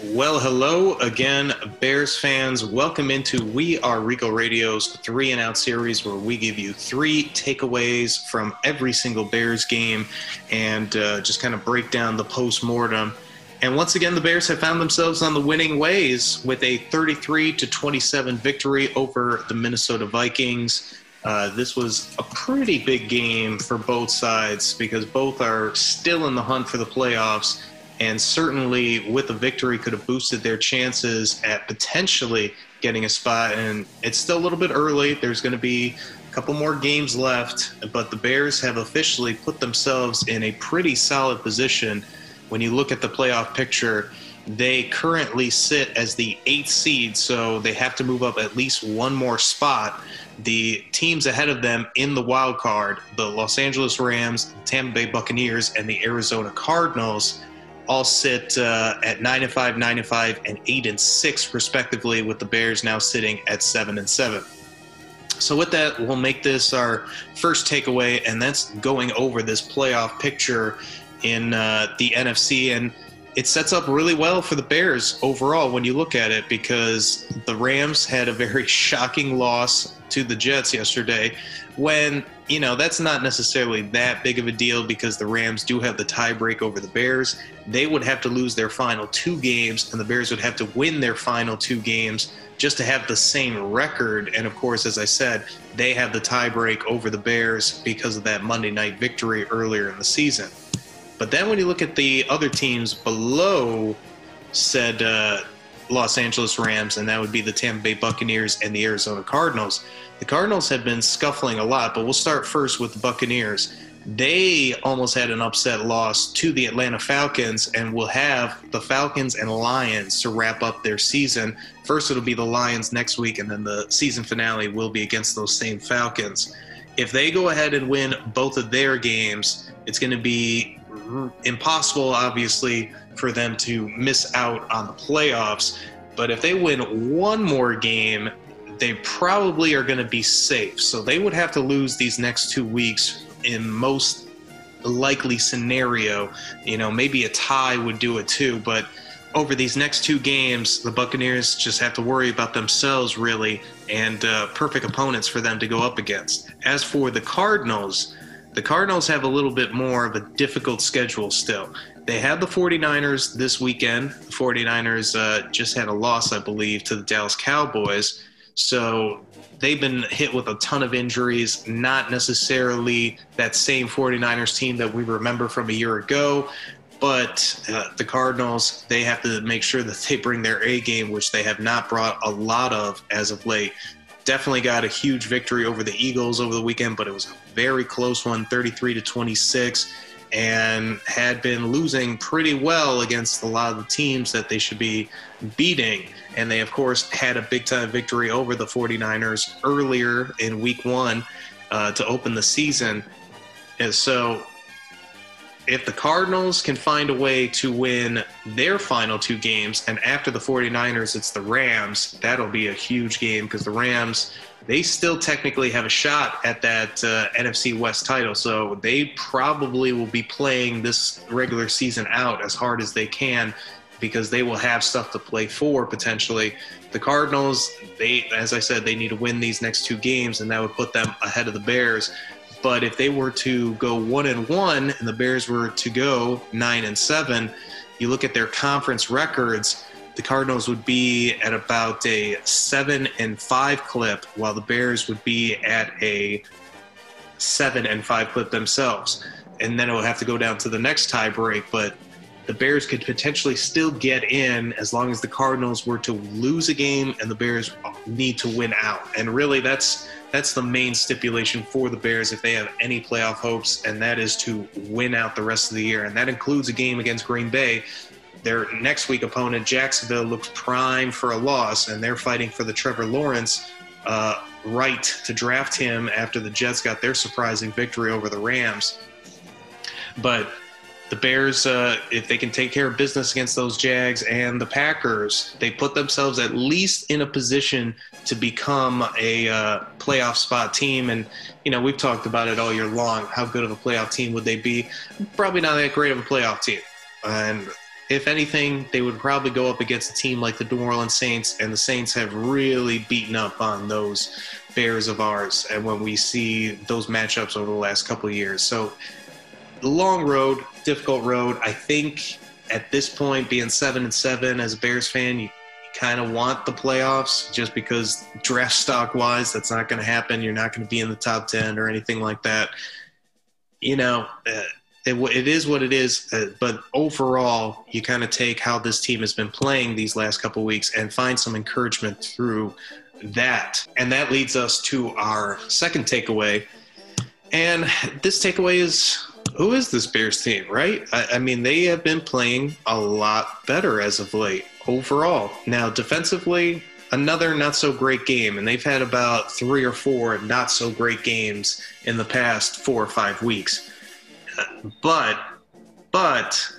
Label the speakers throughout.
Speaker 1: Well, hello again, Bears fans. Welcome into We Are Regal Radio's three and out series where we give you three takeaways from every single Bears game and uh, just kind of break down the post mortem. And once again, the Bears have found themselves on the winning ways with a 33 to 27 victory over the Minnesota Vikings. Uh, this was a pretty big game for both sides because both are still in the hunt for the playoffs and certainly with a victory could have boosted their chances at potentially getting a spot. And it's still a little bit early. There's going to be a couple more games left but the bears have officially put themselves in a pretty solid position. When you look at the playoff picture they currently sit as the eighth seed so they have to move up at least one more spot. The teams ahead of them in the wild card the los angeles rams tampa bay buccaneers and the arizona cardinals all sit uh, at nine and five, nine and five, and eight and six, respectively, with the Bears now sitting at seven and seven. So, with that, we'll make this our first takeaway, and that's going over this playoff picture in uh, the NFC. And it sets up really well for the Bears overall when you look at it because the Rams had a very shocking loss to the Jets yesterday when you know that's not necessarily that big of a deal because the Rams do have the tiebreak over the Bears. They would have to lose their final two games, and the Bears would have to win their final two games just to have the same record. And of course, as I said, they have the tiebreak over the Bears because of that Monday night victory earlier in the season. But then when you look at the other teams below said uh, Los Angeles Rams, and that would be the Tampa Bay Buccaneers and the Arizona Cardinals the Cardinals have been scuffling a lot, but we'll start first with the Buccaneers. They almost had an upset loss to the Atlanta Falcons and will have the Falcons and Lions to wrap up their season. First, it'll be the Lions next week, and then the season finale will be against those same Falcons. If they go ahead and win both of their games, it's going to be impossible, obviously, for them to miss out on the playoffs. But if they win one more game, they probably are going to be safe. So they would have to lose these next two weeks in most likely scenario. You know, maybe a tie would do it too, but over these next two games, the Buccaneers just have to worry about themselves really and uh, perfect opponents for them to go up against. As for the Cardinals, the Cardinals have a little bit more of a difficult schedule still. They have the 49ers this weekend. The 49ers uh, just had a loss, I believe, to the Dallas Cowboys. So they've been hit with a ton of injuries, not necessarily that same 49ers team that we remember from a year ago. But uh, the Cardinals, they have to make sure that they bring their A game, which they have not brought a lot of as of late. Definitely got a huge victory over the Eagles over the weekend, but it was a very close one, 33 to 26 and had been losing pretty well against a lot of the teams that they should be beating. And they, of course, had a big time victory over the 49ers earlier in week one uh, to open the season. And so, if the Cardinals can find a way to win their final two games, and after the 49ers, it's the Rams, that'll be a huge game because the Rams they still technically have a shot at that uh, NFC West title. So they probably will be playing this regular season out as hard as they can because they will have stuff to play for potentially. The Cardinals, they, as I said, they need to win these next two games, and that would put them ahead of the Bears. But if they were to go one and one, and the Bears were to go nine and seven, you look at their conference records the Cardinals would be at about a seven and five clip, while the Bears would be at a seven and five clip themselves. And then it would have to go down to the next tie break, but the Bears could potentially still get in as long as the Cardinals were to lose a game and the Bears need to win out. And really, that's that's the main stipulation for the Bears if they have any playoff hopes, and that is to win out the rest of the year. And that includes a game against Green Bay their next week opponent, Jacksonville, looks prime for a loss, and they're fighting for the Trevor Lawrence uh, right to draft him after the Jets got their surprising victory over the Rams. But the Bears, uh, if they can take care of business against those Jags and the Packers, they put themselves at least in a position to become a uh, playoff spot team. And, you know, we've talked about it all year long. How good of a playoff team would they be? Probably not that great of a playoff team. And if anything, they would probably go up against a team like the New Orleans Saints, and the Saints have really beaten up on those Bears of ours. And when we see those matchups over the last couple of years, so long road, difficult road. I think at this point, being seven and seven as a Bears fan, you, kind of want the playoffs just because draft stock wise, that's not going to happen. You're not going to be in the top 10 or anything like that. You know, uh, it, it is what it is. Uh, but overall, you kind of take how this team has been playing these last couple weeks and find some encouragement through that. And that leads us to our second takeaway. And this takeaway is who is this Bears team, right? I, I, mean, they have been playing a lot better as of late overall. Now, defensively, another not so great game, and they've had about three or four not so great games in the past four or five weeks. But, but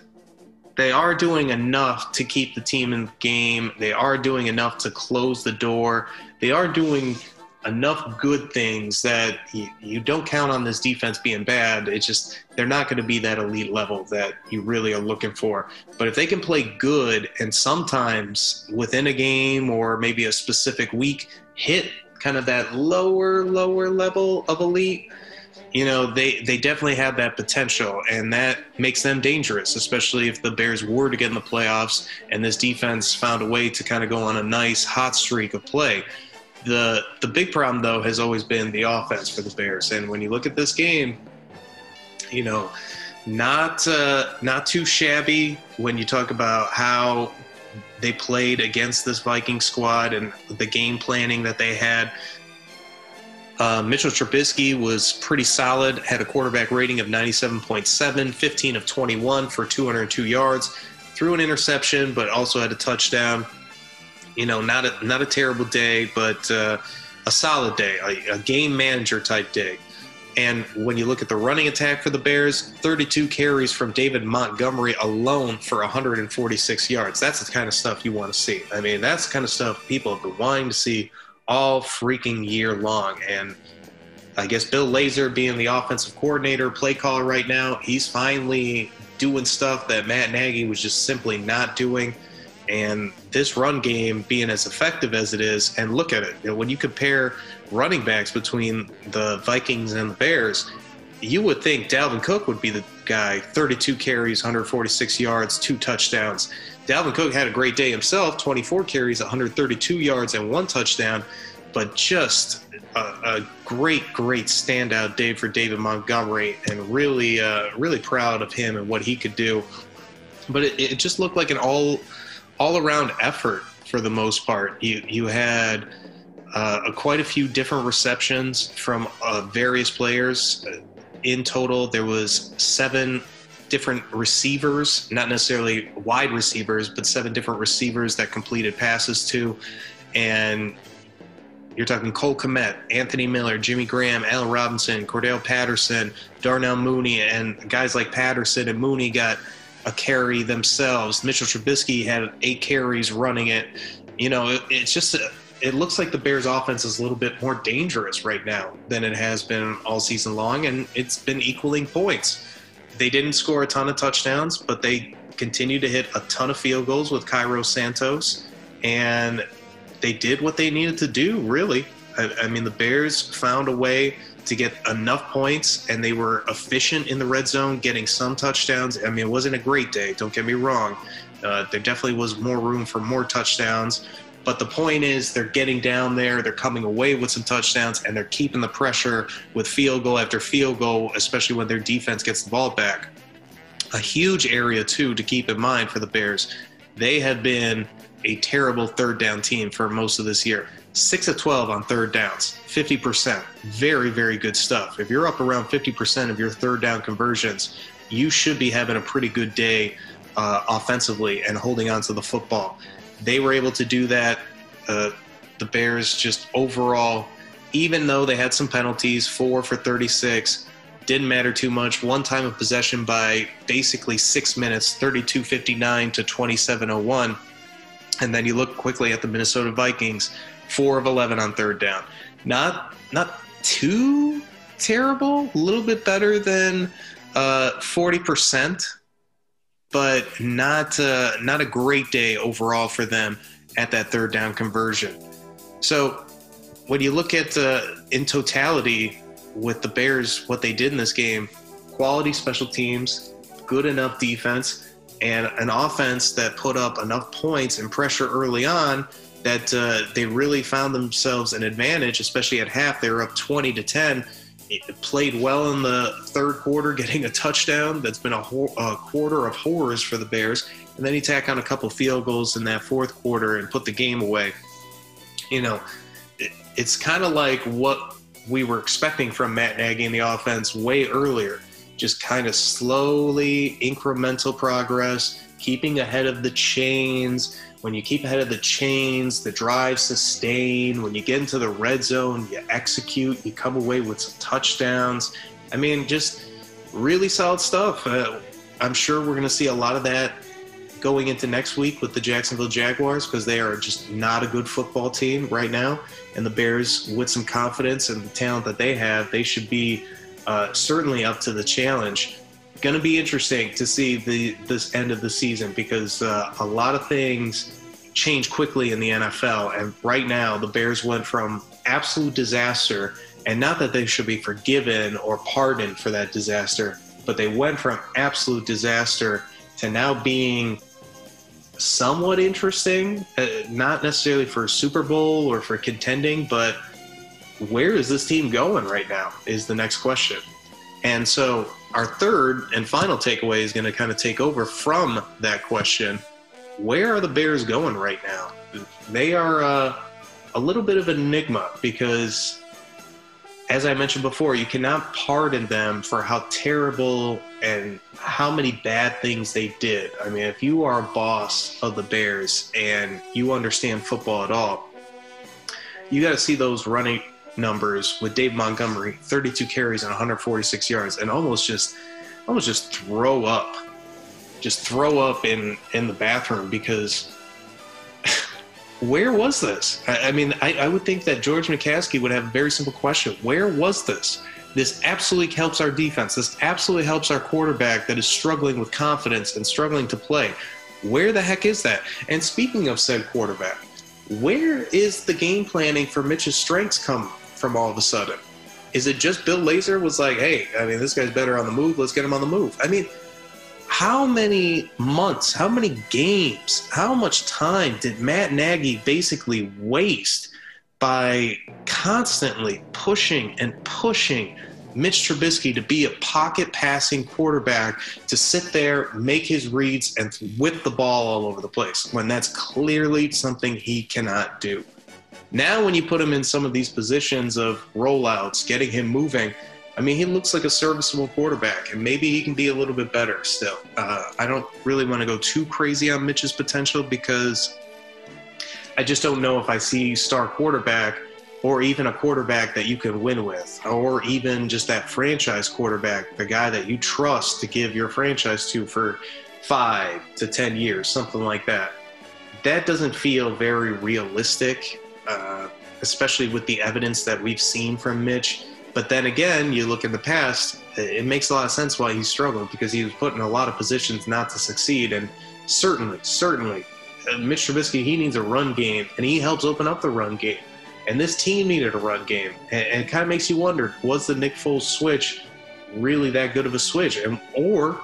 Speaker 1: they are doing enough to keep the team in the game. They are doing enough to close the door. They are doing enough good things that you, don't count on this defense being bad. It's just they're not going to be that elite level that you really are looking for. But if they can play good and sometimes within a game or maybe a specific week hit kind of that lower lower level of elite, you know they they definitely have that potential and that makes them dangerous especially if the bears were to get in the playoffs and this defense found a way to kind of go on a nice hot streak of play the the big problem though has always been the offense for the Bears. And when you look at this game, you know, not uh, not too shabby when you talk about how they played against this Viking squad and the game planning that they had. Uh, Mitchell Trubisky was pretty solid, had a quarterback rating of 97.7, 15 of 21 for 202 yards, threw an interception, but also had a touchdown you know, not a not a terrible day, but uh, a solid day, a, a game manager type day. And when you look at the running attack for the Bears, 32 carries from David Montgomery alone for 146 yards. That's the kind of stuff you want to see. I mean, that's the kind of stuff people have been wanting to see all freaking year long. And I guess Bill Lazor, being the offensive coordinator, play caller right now, he's finally doing stuff that Matt Nagy was just simply not doing. And this run game being as effective as it is, and look at it, you know, when you compare running backs between the Vikings and the Bears, you would think Dalvin Cook would be the guy 32 carries, 146 yards, two touchdowns. Dalvin Cook had a great day himself 24 carries, 132 yards, and one touchdown, but just a, a great, great standout day for David Montgomery, and really, uh, really proud of him and what he could do. But it, it just looked like an all all around effort for the most part. You you had uh, quite a few different receptions from uh, various players. In total, there was seven different receivers, not necessarily wide receivers, but seven different receivers that completed passes to, and you're talking Cole Kmet, Anthony Miller, Jimmy Graham, Allen Robinson, Cordarrelle Patterson, Darnell Mooney, and guys like Patterson and Mooney got a carry themselves. Mitchell Trubisky had eight carries running it. You know, it, it's just it looks like the Bears' offense is a little bit more dangerous right now than it has been all season long, and it's been equaling points. They didn't score a ton of touchdowns, but they continue to hit a ton of field goals with Cairo Santos, and they did what they needed to do. Really, I, I mean, the Bears found a way to get enough points, and they were efficient in the red zone, getting some touchdowns. I mean, it wasn't a great day, don't get me wrong. Uh, there definitely was more room for more touchdowns. But the point is, they're getting down there, they're coming away with some touchdowns, and they're keeping the pressure with field goal after field goal, especially when their defense gets the ball back. A huge area, too, to keep in mind for the Bears. They have been a terrible third down team for most of this year. 6 of 12 on third downs, 50%. Very, very good stuff. If you're up around 50% of your third down conversions, you should be having a pretty good day uh, offensively and holding on to the football. They were able to do that. Uh, the Bears just overall, even though they had some penalties, four for 36, didn't matter too much. One time of possession by basically six minutes, 32 59 to 27 01. And then you look quickly at the Minnesota Vikings four of 11 on third down. Not not too terrible, a little bit better than uh, 40%. but not uh, not a great day overall for them at that third down conversion. So when you look at uh, in totality with the Bears, what they did in this game, quality special teams, good enough defense, and an offense that put up enough points and pressure early on that uh, they really found themselves an advantage, especially at half. They were up 20 to 10. It played well in the third quarter, getting a touchdown. That's been a, ho- a quarter of horrors for the Bears. And then he tack on a couple field goals in that fourth quarter and put the game away. You know, it, it's kind of like what we were expecting from Matt Nagy in the offense way earlier. Just kind of slowly, incremental progress, keeping ahead of the chains. When you keep ahead of the chains, the drive sustain. When you get into the red zone, you execute, you come away with some touchdowns. I mean, just really solid stuff. Uh, I'm sure we're going to see a lot of that going into next week with the Jacksonville Jaguars because they are just not a good football team right now. And the Bears, with some confidence and the talent that they have, they should be uh, certainly up to the challenge. Going to be interesting to see the this end of the season because uh, a lot of things change quickly in the NFL. And right now, the Bears went from absolute disaster, and not that they should be forgiven or pardoned for that disaster, but they went from absolute disaster to now being somewhat interesting, uh, not necessarily for Super Bowl or for contending, but where is this team going right now is the next question. And so our third and final takeaway is going to kind of take over from that question. Where are the Bears going right now? They are uh, a little bit of an enigma because as I mentioned before, you cannot pardon them for how terrible and how many bad things they did. I mean, if you are a boss of the Bears and you understand football at all, you got to see those running numbers with Dave Montgomery, 32 carries and 146 yards, and almost just, almost just throw up, just throw up in in the bathroom because where was this? I, I mean, I, I, would think that George McCaskey would have a very simple question: Where was this? This absolutely helps our defense. This absolutely helps our quarterback that is struggling with confidence and struggling to play. Where the heck is that? And speaking of said quarterback, where is the game planning for Mitch's strengths come from all of a sudden? Is it just Bill Lazor was like, hey, I mean, this guy's better on the move. Let's get him on the move. I mean, how many months, how many games, how much time did Matt Nagy basically waste by constantly pushing and pushing Mitch Trubisky to be a pocket passing quarterback to sit there, make his reads, and whip the ball all over the place when that's clearly something he cannot do. Now, when you put him in some of these positions of rollouts, getting him moving, I mean, he looks like a serviceable quarterback, and maybe he can be a little bit better still. Uh, I don't really want to go too crazy on Mitch's potential because I just don't know if I see star quarterback or even a quarterback that you can win with, or even just that franchise quarterback, the guy that you trust to give your franchise to for five to 10 years, something like that. That doesn't feel very realistic, uh, especially with the evidence that we've seen from Mitch but then again, you look in the past, it makes a lot of sense why he struggled because he was put in a lot of positions not to succeed. And certainly, certainly, uh, Mitch Trubisky, he needs a run game, and he helps open up the run game. And this team needed a run game. And, it kind of makes you wonder was the Nick Foles switch really that good of a switch? And, or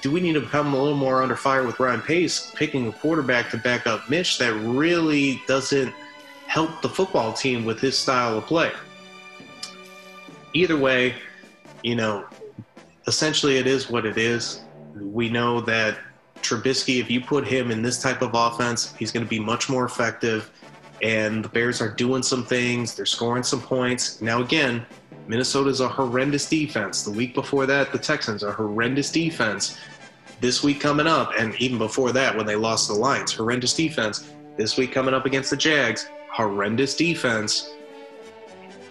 Speaker 1: do we need to become a little more under fire with Ryan Pace, picking a quarterback to back up Mitch that really doesn't help the football team with his style of play? either way, you know, essentially it is what it is. We know that Trubisky, if you put him in this type of offense, he's going to be much more effective. And the Bears are doing some things, they're scoring some points. Now, again, Minnesota's a horrendous defense. The week before that, the Texans are horrendous defense. This week coming up, and even before that, when they lost the Lions, horrendous defense. This week coming up against the Jags, horrendous defense.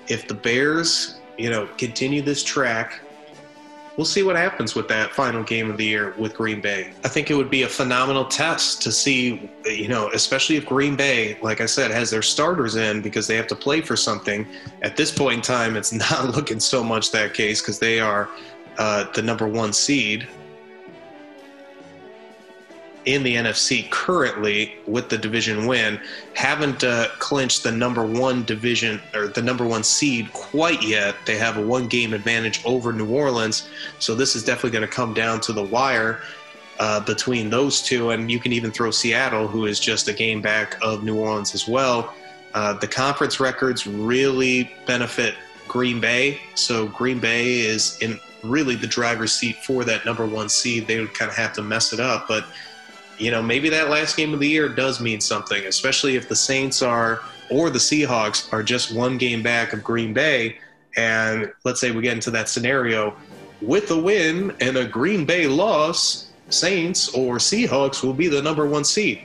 Speaker 1: If the Bears you know, continue this track. We'll see what happens with that final game of the year with Green Bay. I think it would be a phenomenal test to see, you know, especially if Green Bay, like I said, has their starters in because they have to play for something. At this point in time, it's not looking so much that case because they are uh, the number one seed. In the NFC currently with the division win haven't uh, clinched the number one division or the number one seed quite yet. They have a one game advantage over New Orleans. So this is definitely going to come down to the wire uh, between those two. And you can even throw Seattle, who is just a game back of New Orleans as well. Uh, the conference records really benefit Green Bay. So Green Bay is in really the driver's seat for that number one seed. They would kind of have to mess it up. But you know, maybe that last game of the year does mean something, especially if the Saints are or the Seahawks are just one game back of Green Bay. And let's say we get into that scenario with a win and a Green Bay loss, Saints or Seahawks will be the number one seed.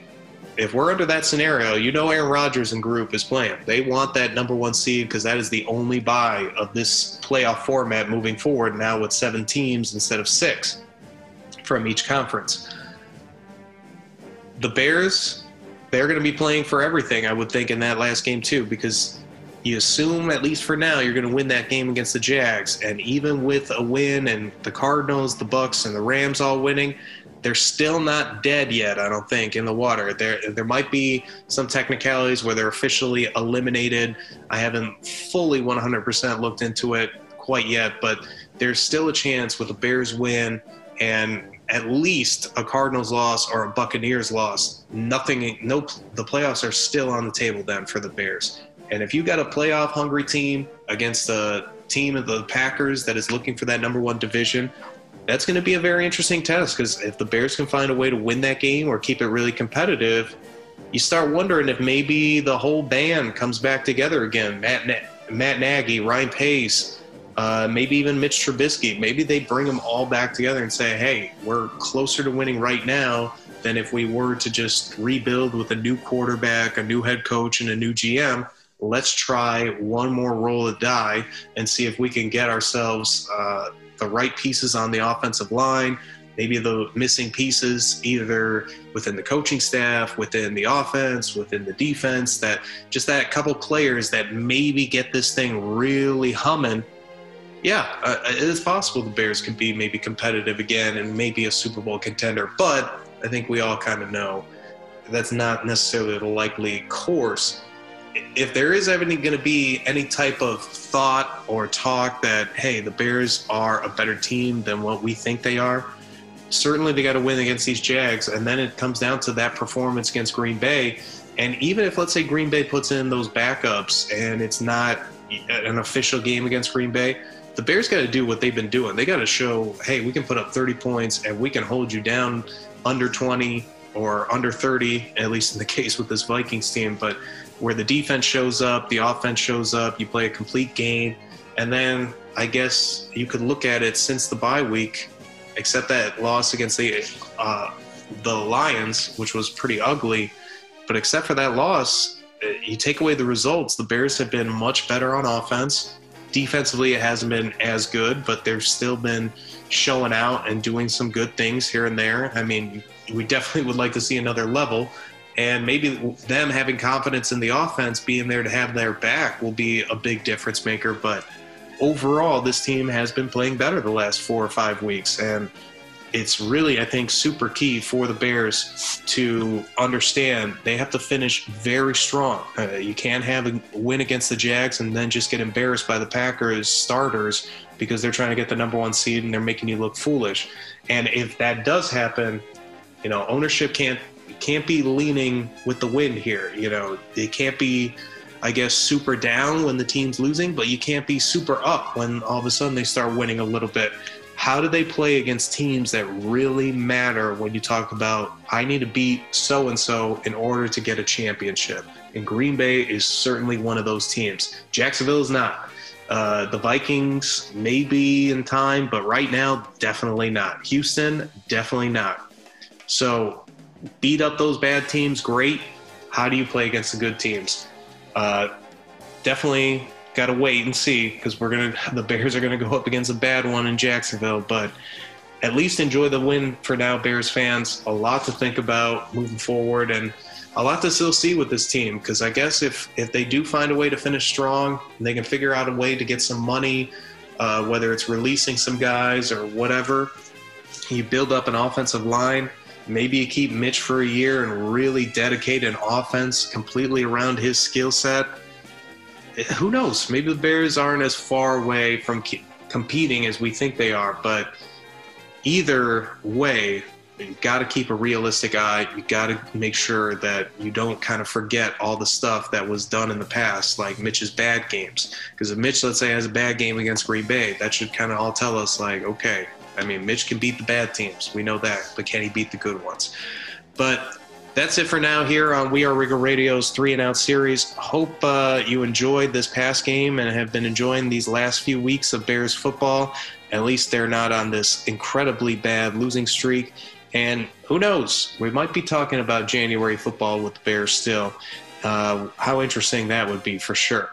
Speaker 1: If we're under that scenario, you know Aaron Rodgers and group is playing. They want that number one seed because that is the only buy of this playoff format moving forward now with seven teams instead of six from each conference the Bears, they're going to be playing for everything, I would think, in that last game, too, because you assume, at least for now, you're going to win that game against the Jags. And even with a win and the Cardinals, the Bucs, and the Rams all winning, they're still not dead yet, I don't think, in the water. There, there might be some technicalities where they're officially eliminated. I haven't fully 100% looked into it quite yet, but there's still a chance with a Bears win and at least a Cardinals loss or a Buccaneers loss. Nothing, no, the playoffs are still on the table then for the Bears. And if you got a playoff hungry team against the team of the Packers that is looking for that number one division, that's going to be a very interesting test because if the Bears can find a way to win that game or keep it really competitive, you start wondering if maybe the whole band comes back together again. Matt, Matt Nagy, Ryan Pace, uh, maybe even Mitch Trubisky. Maybe they bring them all back together and say, hey, we're closer to winning right now than if we were to just rebuild with a new quarterback, a new head coach, and a new GM. Let's try one more roll of die and see if we can get ourselves uh, the right pieces on the offensive line, maybe the missing pieces either within the coaching staff, within the offense, within the defense, that just that couple players that maybe get this thing really humming yeah, uh, it is possible the Bears could be maybe competitive again and maybe a Super Bowl contender. But I think we all kind of know that's not necessarily the likely course. If there is ever going to be any type of thought or talk that, hey, the Bears are a better team than what we think they are, certainly they got to win against these Jags. And then it comes down to that performance against Green Bay. And even if, let's say, Green Bay puts in those backups and it's not an official game against Green Bay, the Bears got to do what they've been doing. They got to show, hey, we can put up 30 points and we can hold you down under 20 or under 30, at least in the case with this Vikings team. But where the defense shows up, the offense shows up, you play a complete game. And then I guess you could look at it since the bye week, except that loss against the, uh, the Lions, which was pretty ugly. But except for that loss, you take away the results, the Bears have been much better on offense defensively it hasn't been as good but they've still been showing out and doing some good things here and there. I mean we definitely would like to see another level. And maybe them having confidence in the offense being there to have their back will be a big difference maker. But overall this team has been playing better the last four or five weeks. And it's really, I think, super key for the Bears to understand they have to finish very strong. Uh, you can't have a win against the Jags and then just get embarrassed by the Packers starters because they're trying to get the number one seed and they're making you look foolish. And if that does happen, you know, ownership can't can't be leaning with the wind here. You know, it can't be. I guess super down when the team's losing, but you can't be super up when all of a sudden they start winning a little bit how do they play against teams that really matter when you talk about I need to beat so and so in order to get a championship? And Green Bay is certainly one of those teams. Jacksonville is not. Uh, the Vikings may be in time, but right now, definitely not. Houston, definitely not. So beat up those bad teams, great. How do you play against the good teams? Uh, definitely got to wait and see because we're gonna the Bears are gonna go up against a bad one in Jacksonville, but at least enjoy the win for now, Bears fans. A lot to think about moving forward, and a lot to still see with this team. Because I guess if if they do find a way to finish strong, they can figure out a way to get some money, uh, whether it's releasing some guys or whatever. You build up an offensive line. Maybe you keep Mitch for a year and really dedicate an offense completely around his skill set. Who knows? Maybe the Bears aren't as far away from competing as we think they are. But either way, you got to keep a realistic eye. You got to make sure that you don't kind of forget all the stuff that was done in the past, like Mitch's bad games. Because if Mitch, let's say, has a bad game against Green Bay, that should kind of all tell us, like, okay, I mean, Mitch can beat the bad teams. We know that, but can he beat the good ones? But that's it for now here on We Are Regal Radio's three and out series. Hope uh, you enjoyed this past game and have been enjoying these last few weeks of Bears football. At least they're not on this incredibly bad losing streak. And who knows? We might be talking about January football with the Bears still. Uh, how interesting that would be for sure.